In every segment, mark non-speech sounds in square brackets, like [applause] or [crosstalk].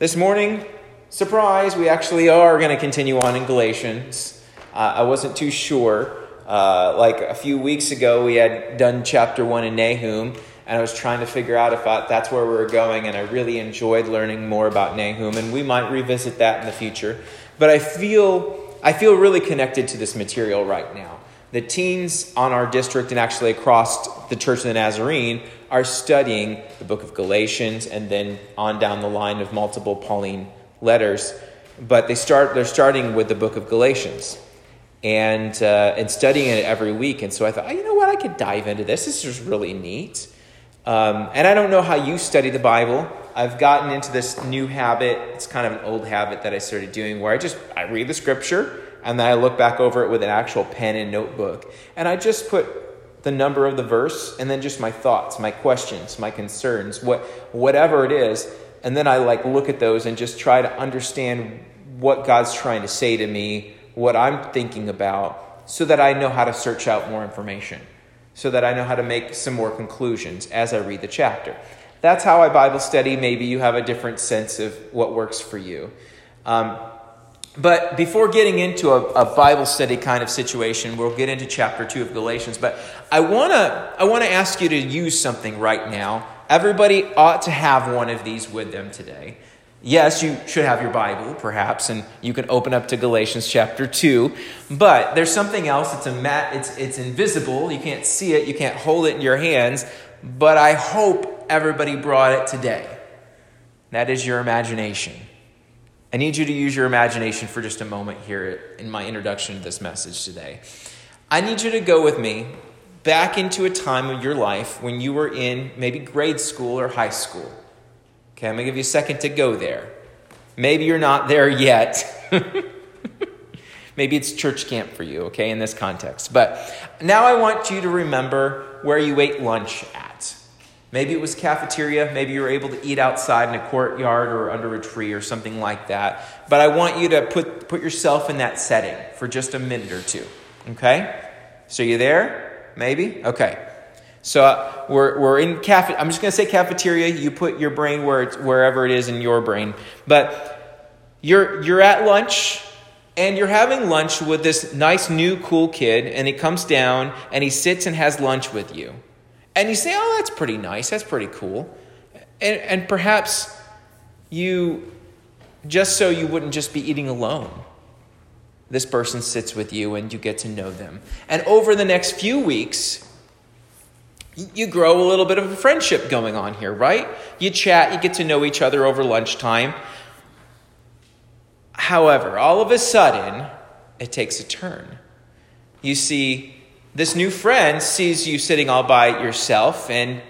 This morning, surprise, we actually are going to continue on in Galatians. Uh, I wasn't too sure. Uh, like a few weeks ago, we had done chapter one in Nahum, and I was trying to figure out if I, that's where we were going, and I really enjoyed learning more about Nahum, and we might revisit that in the future. But I feel I feel really connected to this material right now. The teens on our district and actually across the Church of the Nazarene are studying the book of Galatians and then on down the line of multiple Pauline letters. But they start, they're starting with the book of Galatians and, uh, and studying it every week. And so I thought, oh, you know what, I could dive into this. This is really neat. Um, and I don't know how you study the Bible. I've gotten into this new habit. It's kind of an old habit that I started doing where I just I read the scripture and then I look back over it with an actual pen and notebook. And I just put the number of the verse and then just my thoughts, my questions, my concerns, what whatever it is, and then I like look at those and just try to understand what God's trying to say to me, what I'm thinking about, so that I know how to search out more information, so that I know how to make some more conclusions as I read the chapter. That's how I Bible study. Maybe you have a different sense of what works for you. Um, but before getting into a, a, Bible study kind of situation, we'll get into chapter 2 of Galatians. But I want to I wanna ask you to use something right now. Everybody ought to have one of these with them today. Yes, you should have your Bible, perhaps, and you can open up to Galatians chapter 2. But there's something else. It's, a mat, it's, it's invisible. You can't see it, you can't hold it in your hands. But I hope everybody brought it today. That is your imagination. I need you to use your imagination for just a moment here in my introduction to this message today. I need you to go with me back into a time of your life when you were in maybe grade school or high school. Okay, I'm to give you a second to go there. Maybe you're not there yet. [laughs] maybe it's church camp for you, okay, in this context. But now I want you to remember where you ate lunch at. Maybe it was cafeteria. Maybe you were able to eat outside in a courtyard or under a tree or something like that. But I want you to put, put yourself in that setting for just a minute or two. Okay? So you there? Maybe? Okay. So uh, we're, we're in cafe. I'm just going to say cafeteria. You put your brain where it's, wherever it is in your brain. But you're, you're at lunch and you're having lunch with this nice new cool kid and he comes down and he sits and has lunch with you. And you say, oh, that's pretty nice. That's pretty cool. And, and perhaps you, just so you wouldn't just be eating alone, this person sits with you and you get to know them. And over the next few weeks, you grow a little bit of a friendship going on here, right? You chat, you get to know each other over lunchtime. However, all of a sudden, it takes a turn. You see, this new friend sees you sitting all by yourself and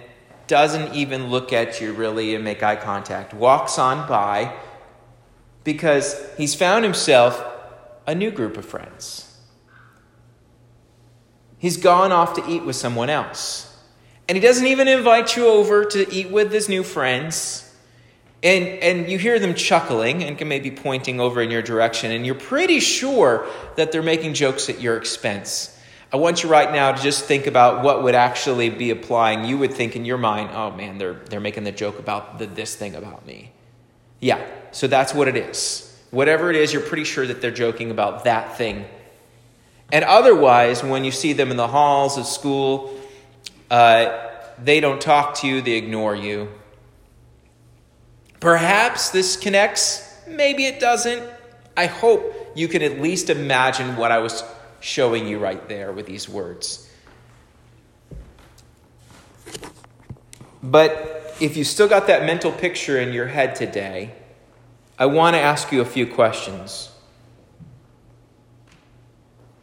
doesn't even look at you really and make eye contact, walks on by because he's found himself a new group of friends. He's gone off to eat with someone else. And he doesn't even invite you over to eat with his new friends. And, and you hear them chuckling and can maybe pointing over in your direction, and you're pretty sure that they're making jokes at your expense. I want you right now to just think about what would actually be applying. You would think in your mind, oh man, they're, they're making the joke about the, this thing about me. Yeah, so that's what it is. Whatever it is, you're pretty sure that they're joking about that thing. And otherwise, when you see them in the halls of school, uh, they don't talk to you, they ignore you. Perhaps this connects, maybe it doesn't. I hope you can at least imagine what I was showing you right there with these words. But if you still got that mental picture in your head today, I want to ask you a few questions.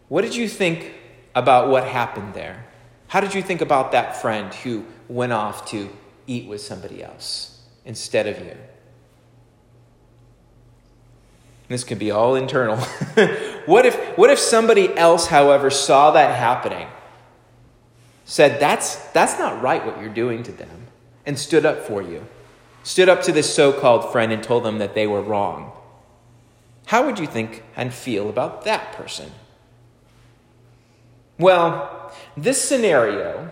What did you think about what happened there? How did you think about that friend who went off to eat with somebody else instead of you? This could be all internal. [laughs] what, if, what if somebody else, however, saw that happening, said, that's, that's not right what you're doing to them, and stood up for you? Stood up to this so called friend and told them that they were wrong. How would you think and feel about that person? Well, this scenario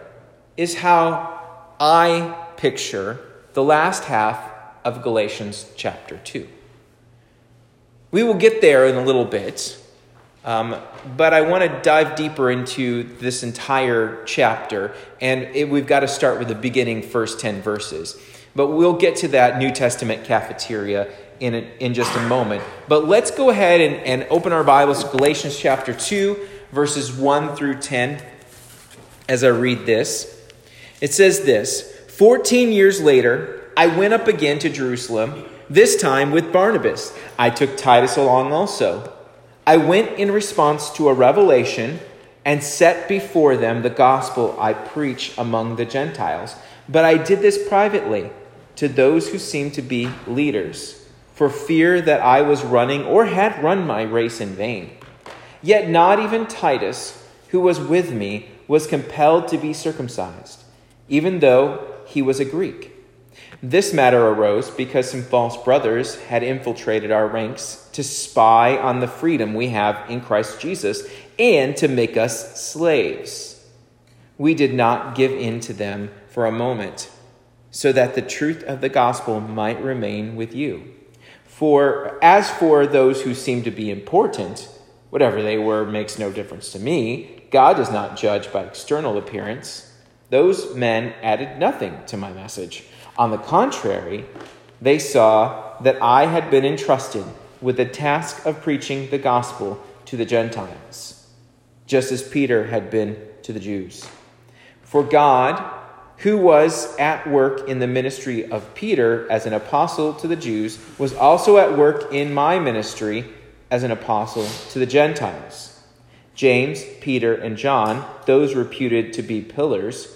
is how I picture the last half of Galatians chapter 2. We will get there in a little bit, um, but I want to dive deeper into this entire chapter, and it, we've got to start with the beginning first 10 verses. But we'll get to that New Testament cafeteria in, a, in just a moment. But let's go ahead and, and open our Bibles, Galatians chapter 2, verses 1 through 10, as I read this. It says this 14 years later, I went up again to Jerusalem, this time with Barnabas. I took Titus along also. I went in response to a revelation and set before them the gospel I preach among the Gentiles. But I did this privately to those who seemed to be leaders, for fear that I was running or had run my race in vain. Yet not even Titus, who was with me, was compelled to be circumcised, even though he was a Greek. This matter arose because some false brothers had infiltrated our ranks to spy on the freedom we have in Christ Jesus and to make us slaves. We did not give in to them for a moment so that the truth of the gospel might remain with you. For as for those who seem to be important, whatever they were makes no difference to me. God does not judge by external appearance. Those men added nothing to my message. On the contrary, they saw that I had been entrusted with the task of preaching the gospel to the Gentiles, just as Peter had been to the Jews. For God, who was at work in the ministry of Peter as an apostle to the Jews, was also at work in my ministry as an apostle to the Gentiles. James, Peter, and John, those reputed to be pillars,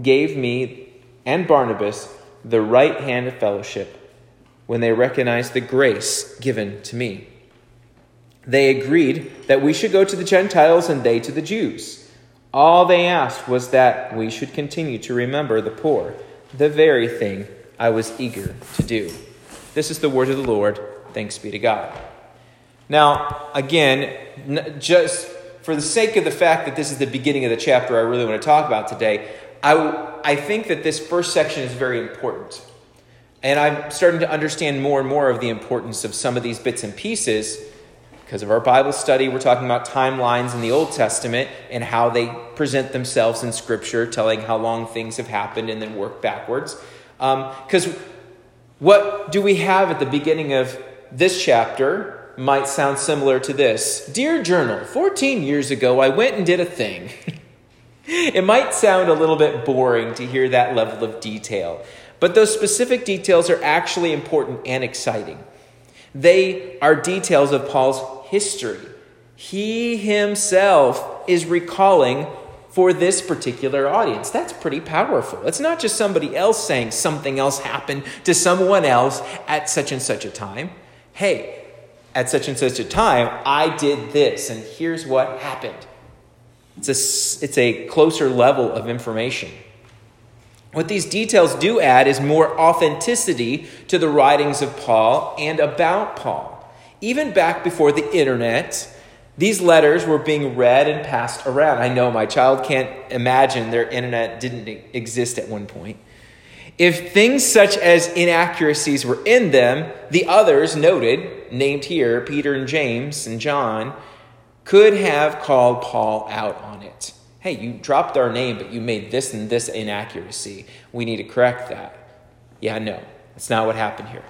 gave me and Barnabas the right hand of fellowship when they recognized the grace given to me. They agreed that we should go to the Gentiles and they to the Jews. All they asked was that we should continue to remember the poor, the very thing I was eager to do. This is the word of the Lord. Thanks be to God. Now, again, just for the sake of the fact that this is the beginning of the chapter I really want to talk about today, I, I think that this first section is very important. And I'm starting to understand more and more of the importance of some of these bits and pieces because of our Bible study, we're talking about timelines in the Old Testament and how they present themselves in Scripture, telling how long things have happened and then work backwards. Because um, what do we have at the beginning of this chapter might sound similar to this Dear Journal, 14 years ago, I went and did a thing. [laughs] [laughs] it might sound a little bit boring to hear that level of detail, but those specific details are actually important and exciting. They are details of Paul's history. He himself is recalling for this particular audience. That's pretty powerful. It's not just somebody else saying something else happened to someone else at such and such a time. Hey, at such and such a time, I did this, and here's what happened. It's a, it's a closer level of information. What these details do add is more authenticity to the writings of Paul and about Paul even back before the internet, these letters were being read and passed around. I know my child can't imagine their internet didn't exist at one point. If things such as inaccuracies were in them, the others noted, named here, Peter and James and John, could have called Paul out on it. Hey, you dropped our name, but you made this and this inaccuracy. We need to correct that. Yeah, no, that's not what happened here.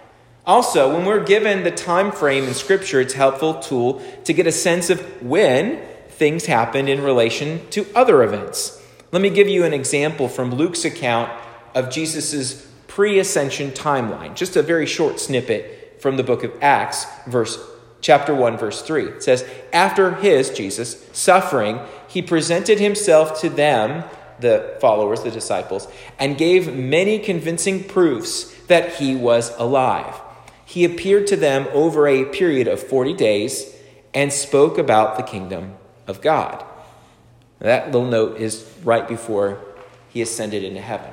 Also, when we're given the time frame in Scripture, it's a helpful tool to get a sense of when things happened in relation to other events. Let me give you an example from Luke's account of Jesus' pre ascension timeline, just a very short snippet from the book of Acts, verse chapter 1 verse 3 it says after his jesus suffering he presented himself to them the followers the disciples and gave many convincing proofs that he was alive he appeared to them over a period of 40 days and spoke about the kingdom of God. That little note is right before he ascended into heaven.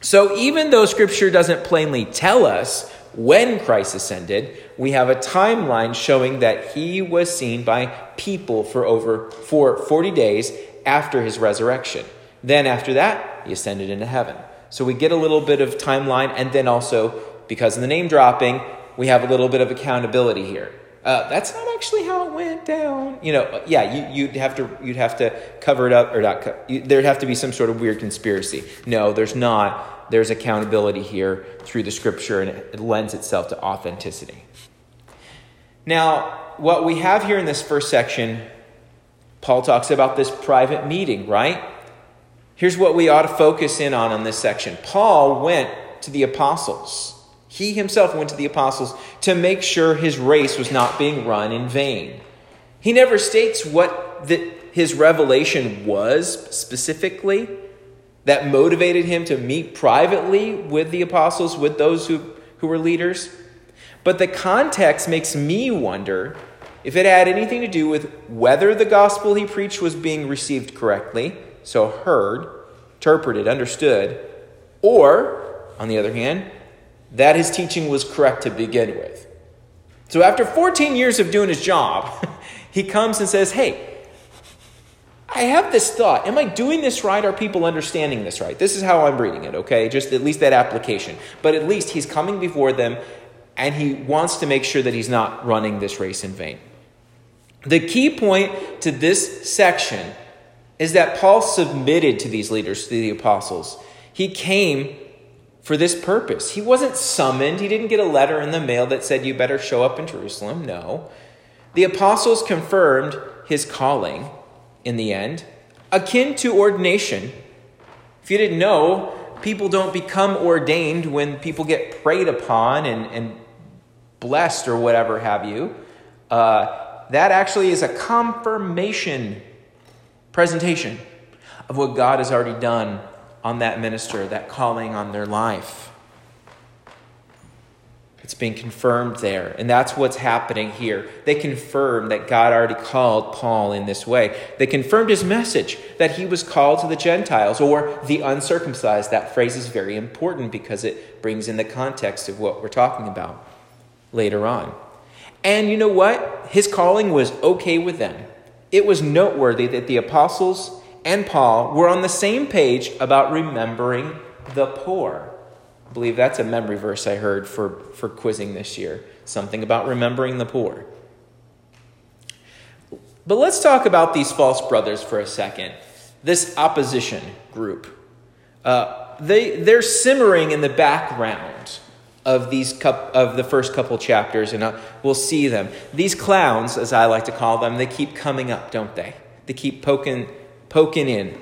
So, even though Scripture doesn't plainly tell us when Christ ascended, we have a timeline showing that he was seen by people for over for 40 days after his resurrection. Then, after that, he ascended into heaven. So, we get a little bit of timeline and then also because of the name dropping, we have a little bit of accountability here. Uh, that's not actually how it went down. You know, yeah, you, would have to you'd have to cover it up or not. You, there'd have to be some sort of weird conspiracy. No, there's not. There's accountability here through the scripture, and it, it lends itself to authenticity. Now, what we have here in this first section, Paul talks about this private meeting, right? Here's what we ought to focus in on in this section. Paul went to the apostles. He himself went to the apostles to make sure his race was not being run in vain. He never states what the, his revelation was specifically that motivated him to meet privately with the apostles, with those who, who were leaders. But the context makes me wonder if it had anything to do with whether the gospel he preached was being received correctly, so heard, interpreted, understood, or, on the other hand, that his teaching was correct to begin with. So after 14 years of doing his job, [laughs] he comes and says, Hey, I have this thought. Am I doing this right? Are people understanding this right? This is how I'm reading it, okay? Just at least that application. But at least he's coming before them and he wants to make sure that he's not running this race in vain. The key point to this section is that Paul submitted to these leaders, to the apostles. He came for this purpose. He wasn't summoned, he didn't get a letter in the mail that said, You better show up in Jerusalem. No. The apostles confirmed his calling in the end, akin to ordination. If you didn't know, people don't become ordained when people get prayed upon and, and blessed or whatever have you. Uh, that actually is a confirmation presentation of what God has already done on that minister, that calling on their life. It's being confirmed there. And that's what's happening here. They confirmed that God already called Paul in this way. They confirmed his message that he was called to the Gentiles or the uncircumcised. That phrase is very important because it brings in the context of what we're talking about later on. And you know what? His calling was okay with them. It was noteworthy that the apostles and Paul were on the same page about remembering the poor. I believe that's a memory verse I heard for, for quizzing this year. Something about remembering the poor. But let's talk about these false brothers for a second. This opposition group. Uh, they, they're simmering in the background of these cup, of the first couple chapters, and uh, we'll see them. These clowns, as I like to call them, they keep coming up, don't they? They keep poking poking in.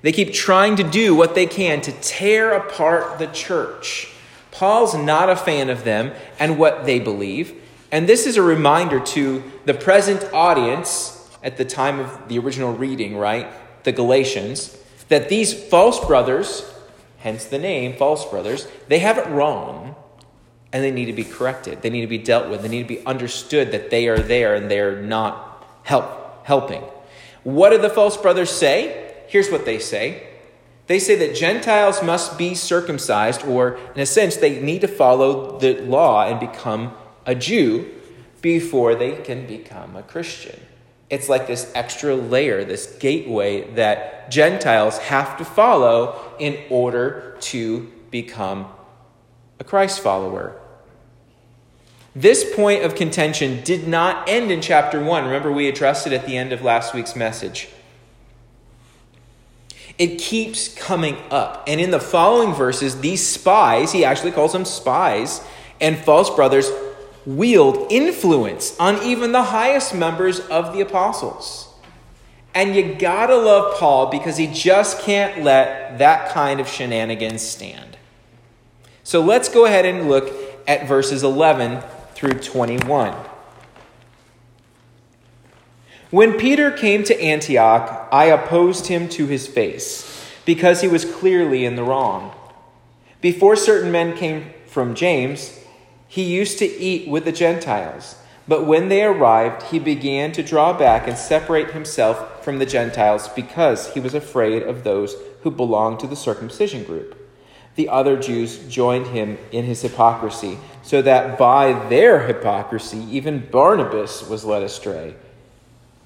They keep trying to do what they can to tear apart the church. Paul's not a fan of them and what they believe. And this is a reminder to the present audience at the time of the original reading, right? The Galatians, that these false brothers, hence the name false brothers, they have it wrong and they need to be corrected. They need to be dealt with. They need to be understood that they are there and they're not help, helping. What do the false brothers say? Here's what they say they say that Gentiles must be circumcised, or in a sense, they need to follow the law and become a Jew before they can become a Christian. It's like this extra layer, this gateway that Gentiles have to follow in order to become a Christ follower. This point of contention did not end in chapter 1. Remember, we addressed it at the end of last week's message. It keeps coming up. And in the following verses, these spies, he actually calls them spies, and false brothers wield influence on even the highest members of the apostles. And you gotta love Paul because he just can't let that kind of shenanigans stand. So let's go ahead and look at verses 11 through 21. When Peter came to Antioch, I opposed him to his face, because he was clearly in the wrong. Before certain men came from James, he used to eat with the Gentiles. But when they arrived, he began to draw back and separate himself from the Gentiles because he was afraid of those who belonged to the circumcision group the other Jews joined him in his hypocrisy, so that by their hypocrisy even Barnabas was led astray.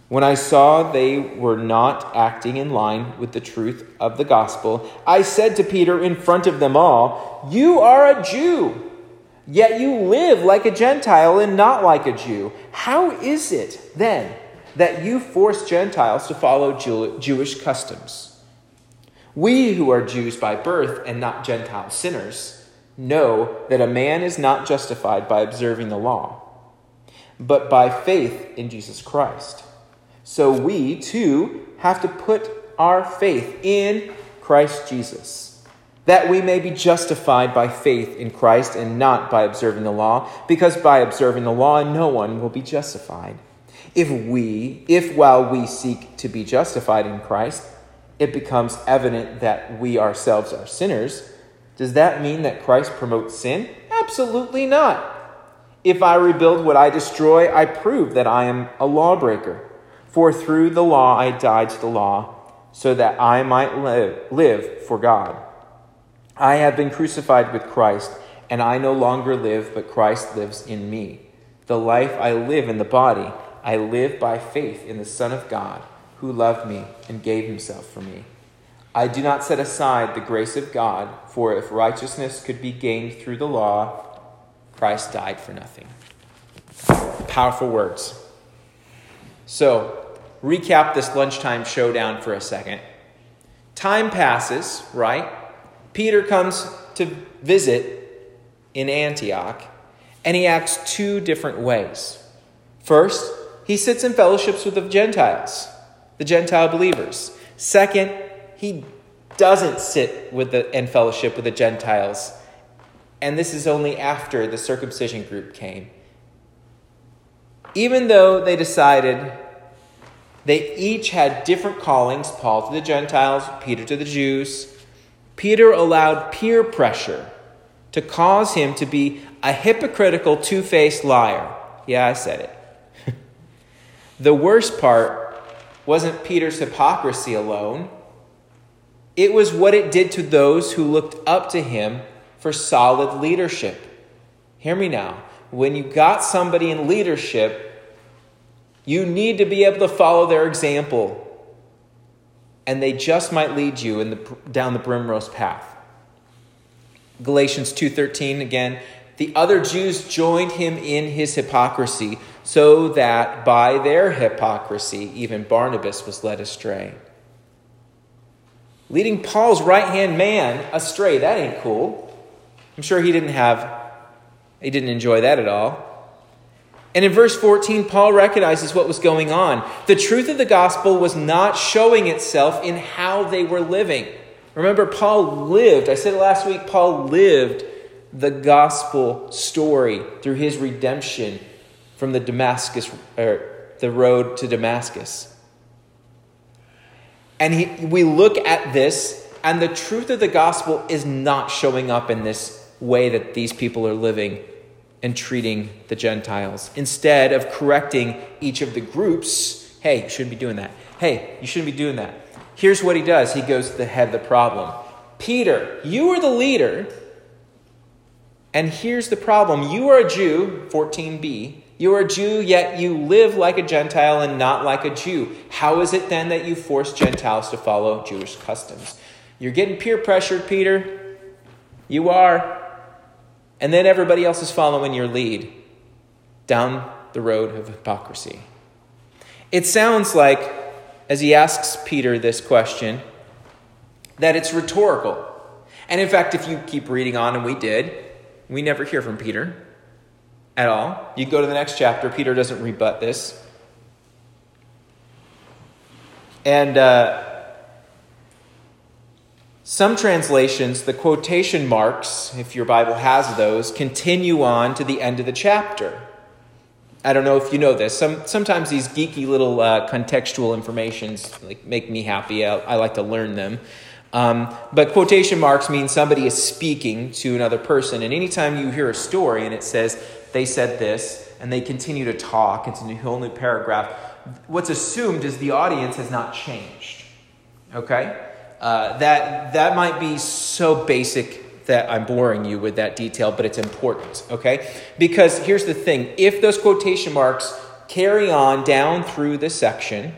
When I saw they were not acting in line with the truth of the gospel, I said to Peter in front of them all, You are a Jew, Yet you live like a Gentile and not like a Jew. How is it, then, that you force Gentiles to follow Jew- Jewish customs? We who are Jews by birth and not Gentile sinners know that a man is not justified by observing the law, but by faith in Jesus Christ. So we, too, have to put our faith in Christ Jesus, that we may be justified by faith in Christ and not by observing the law, because by observing the law no one will be justified. If we, if while we seek to be justified in Christ, it becomes evident that we ourselves are sinners, does that mean that Christ promotes sin? Absolutely not. If I rebuild what I destroy, I prove that I am a lawbreaker. For through the law I died to the law, so that I might live, live for God. I have been crucified with Christ, and I no longer live, but Christ lives in me. The life I live in the body, I live by faith in the Son of God, who loved me and gave himself for me. I do not set aside the grace of God, for if righteousness could be gained through the law, Christ died for nothing. Powerful words. So, recap this lunchtime showdown for a second. Time passes, right? Peter comes to visit in Antioch, and he acts two different ways. First, he sits in fellowships with the Gentiles, the Gentile believers. Second, he doesn't sit with the in fellowship with the Gentiles. And this is only after the circumcision group came. Even though they decided they each had different callings Paul to the Gentiles, Peter to the Jews. Peter allowed peer pressure to cause him to be a hypocritical, two faced liar. Yeah, I said it. [laughs] the worst part wasn't Peter's hypocrisy alone, it was what it did to those who looked up to him for solid leadership. Hear me now. When you got somebody in leadership you need to be able to follow their example. And they just might lead you in the, down the brimrose path. Galatians 2:13 again, the other Jews joined him in his hypocrisy, so that by their hypocrisy even Barnabas was led astray. Leading Paul's right-hand man astray, that ain't cool. I'm sure he didn't have he didn't enjoy that at all. And in verse 14, Paul recognizes what was going on. The truth of the gospel was not showing itself in how they were living. Remember, Paul lived, I said it last week, Paul lived the gospel story through his redemption from the Damascus or the road to Damascus. And he, we look at this, and the truth of the gospel is not showing up in this way that these people are living and treating the Gentiles instead of correcting each of the groups. Hey, you shouldn't be doing that. Hey, you shouldn't be doing that. Here's what he does he goes to the head of the problem. Peter, you are the leader. And here's the problem you are a Jew, 14b. You are a Jew, yet you live like a Gentile and not like a Jew. How is it then that you force Gentiles to follow Jewish customs? You're getting peer pressured, Peter. You are. And then everybody else is following your lead down the road of hypocrisy. It sounds like, as he asks Peter this question, that it's rhetorical. And in fact, if you keep reading on, and we did, we never hear from Peter at all. You go to the next chapter, Peter doesn't rebut this. And uh, some translations, the quotation marks, if your Bible has those, continue on to the end of the chapter. I don't know if you know this. Some, sometimes these geeky little uh, contextual informations like, make me happy. I, I like to learn them. Um, but quotation marks mean somebody is speaking to another person. And anytime you hear a story and it says, they said this, and they continue to talk, it's a whole new paragraph, what's assumed is the audience has not changed. Okay? Uh, that, that might be so basic that I'm boring you with that detail, but it's important, okay? Because here's the thing if those quotation marks carry on down through the section,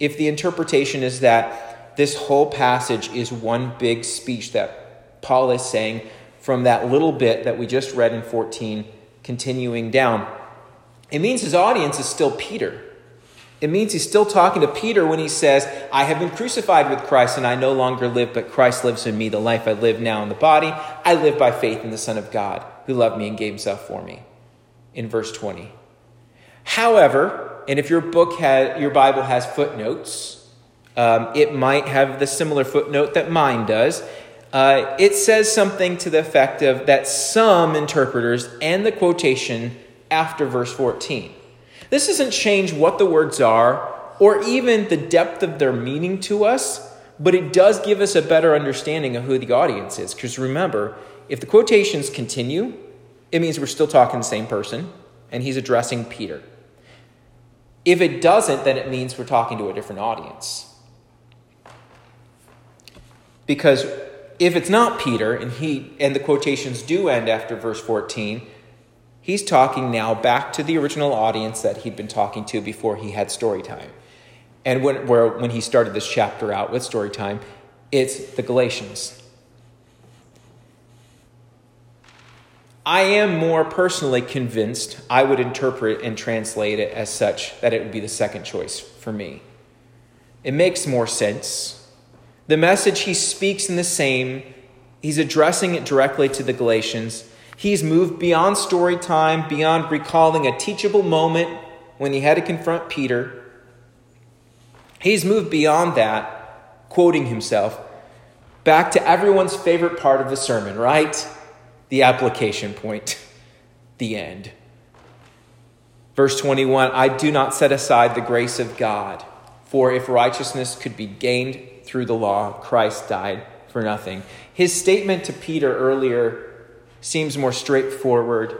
if the interpretation is that this whole passage is one big speech that Paul is saying, from that little bit that we just read in 14, continuing down. It means his audience is still Peter. It means he's still talking to Peter when he says, I have been crucified with Christ, and I no longer live, but Christ lives in me. The life I live now in the body, I live by faith in the Son of God, who loved me and gave himself for me. In verse 20. However, and if your book has, your Bible has footnotes, um, it might have the similar footnote that mine does. Uh, it says something to the effect of that some interpreters end the quotation after verse 14. This doesn't change what the words are or even the depth of their meaning to us, but it does give us a better understanding of who the audience is. Because remember, if the quotations continue, it means we're still talking the same person, and he's addressing Peter. If it doesn't, then it means we're talking to a different audience. Because if it's not Peter and he and the quotations do end after verse 14, He's talking now back to the original audience that he'd been talking to before he had story time. And when, where, when he started this chapter out with story time, it's the Galatians. I am more personally convinced I would interpret and translate it as such that it would be the second choice for me. It makes more sense. The message he speaks in the same, he's addressing it directly to the Galatians He's moved beyond story time, beyond recalling a teachable moment when he had to confront Peter. He's moved beyond that, quoting himself, back to everyone's favorite part of the sermon, right? The application point, [laughs] the end. Verse 21 I do not set aside the grace of God, for if righteousness could be gained through the law, Christ died for nothing. His statement to Peter earlier seems more straightforward,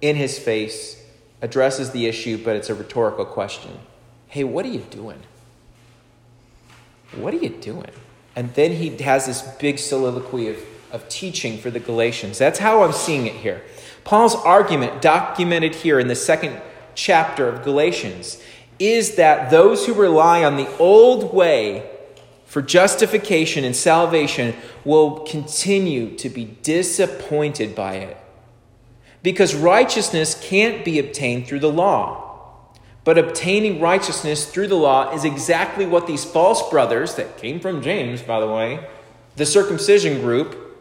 in his face, addresses the issue, but it's a rhetorical question. Hey, what are you doing? What are you doing? And then he has this big soliloquy of, of teaching for the Galatians. That's how I'm seeing it here. Paul's argument, documented here in the second chapter of Galatians, is that those who rely on the old way for justification and salvation will continue to be disappointed by it. Because righteousness can't be obtained through the law. But obtaining righteousness through the law is exactly what these false brothers, that came from James, by the way, the circumcision group,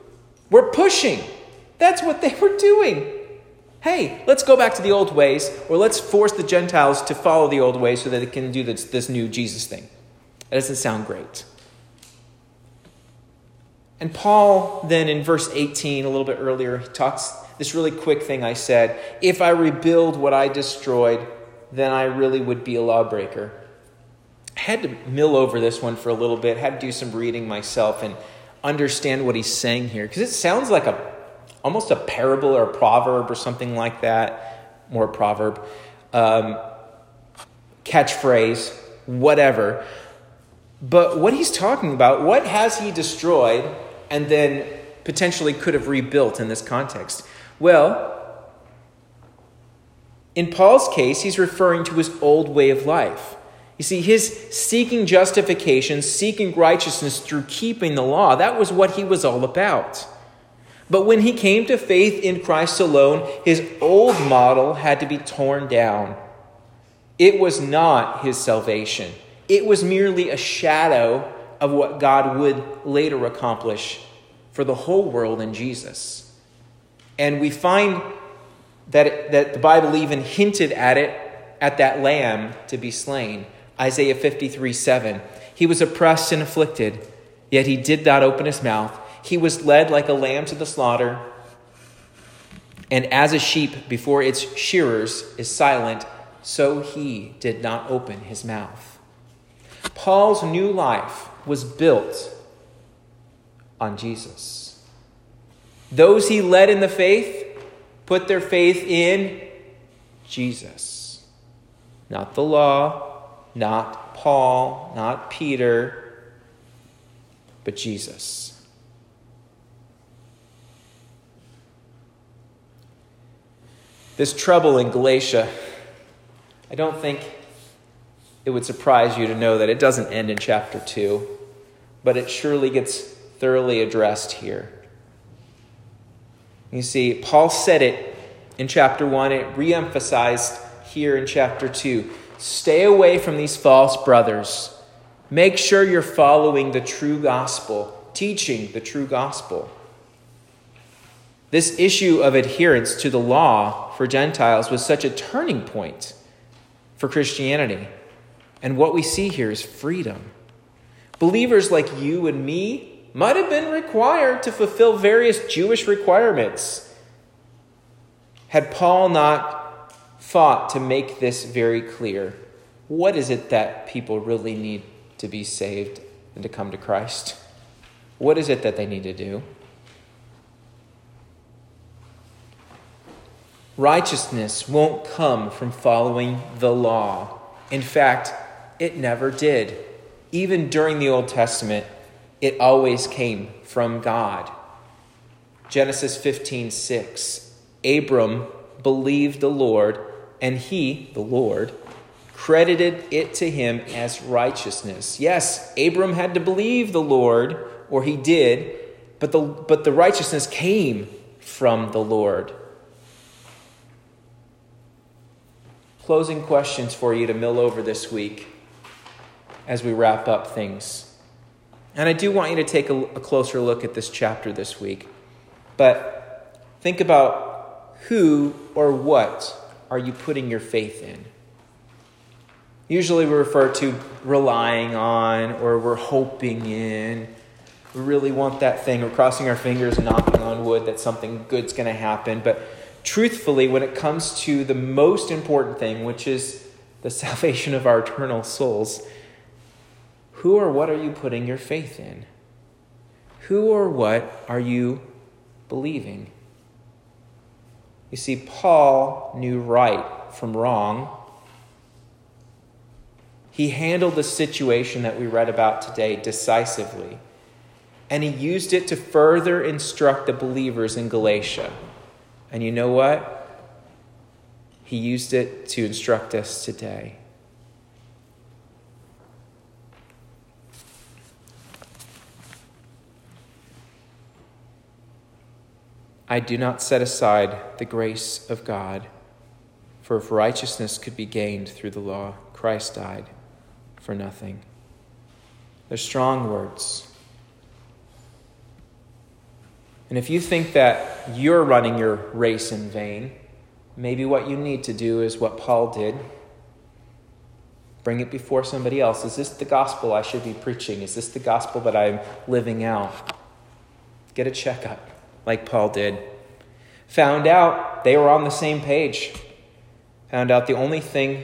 were pushing. That's what they [laughs] were doing. Hey, let's go back to the old ways, or let's force the Gentiles to follow the old ways so that they can do this, this new Jesus thing. That doesn't sound great. And Paul, then in verse 18, a little bit earlier, he talks this really quick thing I said if I rebuild what I destroyed, then I really would be a lawbreaker. I had to mill over this one for a little bit, had to do some reading myself and understand what he's saying here. Because it sounds like a almost a parable or a proverb or something like that, more proverb, um, catchphrase, whatever. But what he's talking about, what has he destroyed and then potentially could have rebuilt in this context? Well, in Paul's case, he's referring to his old way of life. You see, his seeking justification, seeking righteousness through keeping the law, that was what he was all about. But when he came to faith in Christ alone, his old model had to be torn down. It was not his salvation, it was merely a shadow of what God would later accomplish for the whole world in Jesus. And we find that, it, that the Bible even hinted at it at that lamb to be slain. Isaiah 53 7. He was oppressed and afflicted, yet he did not open his mouth. He was led like a lamb to the slaughter, and as a sheep before its shearers is silent, so he did not open his mouth. Paul's new life was built on Jesus. Those he led in the faith put their faith in Jesus. Not the law, not Paul, not Peter, but Jesus. This trouble in Galatia, I don't think it would surprise you to know that it doesn't end in chapter 2, but it surely gets thoroughly addressed here. You see, Paul said it in chapter 1, it reemphasized here in chapter 2. Stay away from these false brothers. Make sure you're following the true gospel, teaching the true gospel. This issue of adherence to the law for Gentiles was such a turning point for Christianity. And what we see here is freedom. Believers like you and me might have been required to fulfill various Jewish requirements. Had Paul not fought to make this very clear, what is it that people really need to be saved and to come to Christ? What is it that they need to do? Righteousness won't come from following the law. In fact, it never did. Even during the Old Testament, it always came from God. Genesis 15 6. Abram believed the Lord, and he, the Lord, credited it to him as righteousness. Yes, Abram had to believe the Lord, or he did, but the, but the righteousness came from the Lord. closing questions for you to mill over this week as we wrap up things. And I do want you to take a, a closer look at this chapter this week. But think about who or what are you putting your faith in? Usually we refer to relying on or we're hoping in. We really want that thing. We're crossing our fingers and knocking on wood that something good's going to happen. But truthfully, when it comes to the most important thing, which is the salvation of our eternal souls, who or what are you putting your faith in? Who or what are you believing? You see, Paul knew right from wrong. He handled the situation that we read about today decisively, and he used it to further instruct the believers in Galatia. And you know what? He used it to instruct us today. I do not set aside the grace of God, for if righteousness could be gained through the law, Christ died for nothing. They're strong words. And if you think that you're running your race in vain, maybe what you need to do is what Paul did bring it before somebody else. Is this the gospel I should be preaching? Is this the gospel that I'm living out? Get a checkup, like Paul did. Found out they were on the same page. Found out the only thing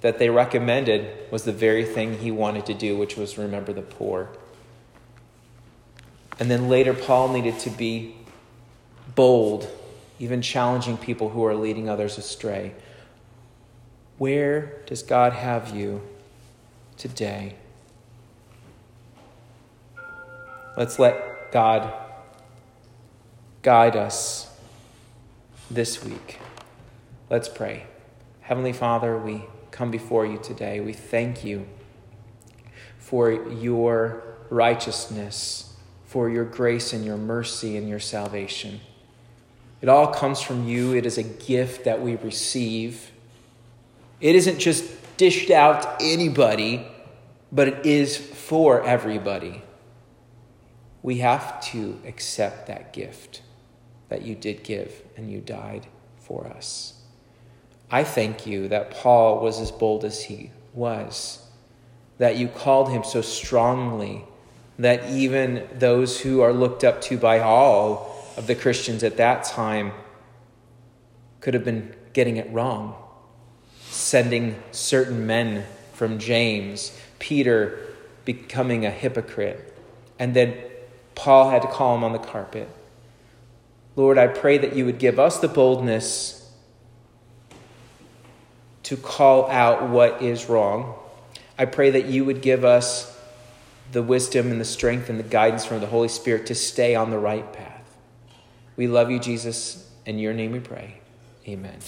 that they recommended was the very thing he wanted to do, which was remember the poor. And then later, Paul needed to be bold, even challenging people who are leading others astray. Where does God have you today? Let's let God guide us this week. Let's pray. Heavenly Father, we come before you today. We thank you for your righteousness for your grace and your mercy and your salvation. It all comes from you. It is a gift that we receive. It isn't just dished out to anybody, but it is for everybody. We have to accept that gift that you did give and you died for us. I thank you that Paul was as bold as he was, that you called him so strongly that even those who are looked up to by all of the Christians at that time could have been getting it wrong, sending certain men from James, Peter becoming a hypocrite, and then Paul had to call him on the carpet. Lord, I pray that you would give us the boldness to call out what is wrong. I pray that you would give us the wisdom and the strength and the guidance from the Holy Spirit to stay on the right path. We love you, Jesus. In your name we pray. Amen.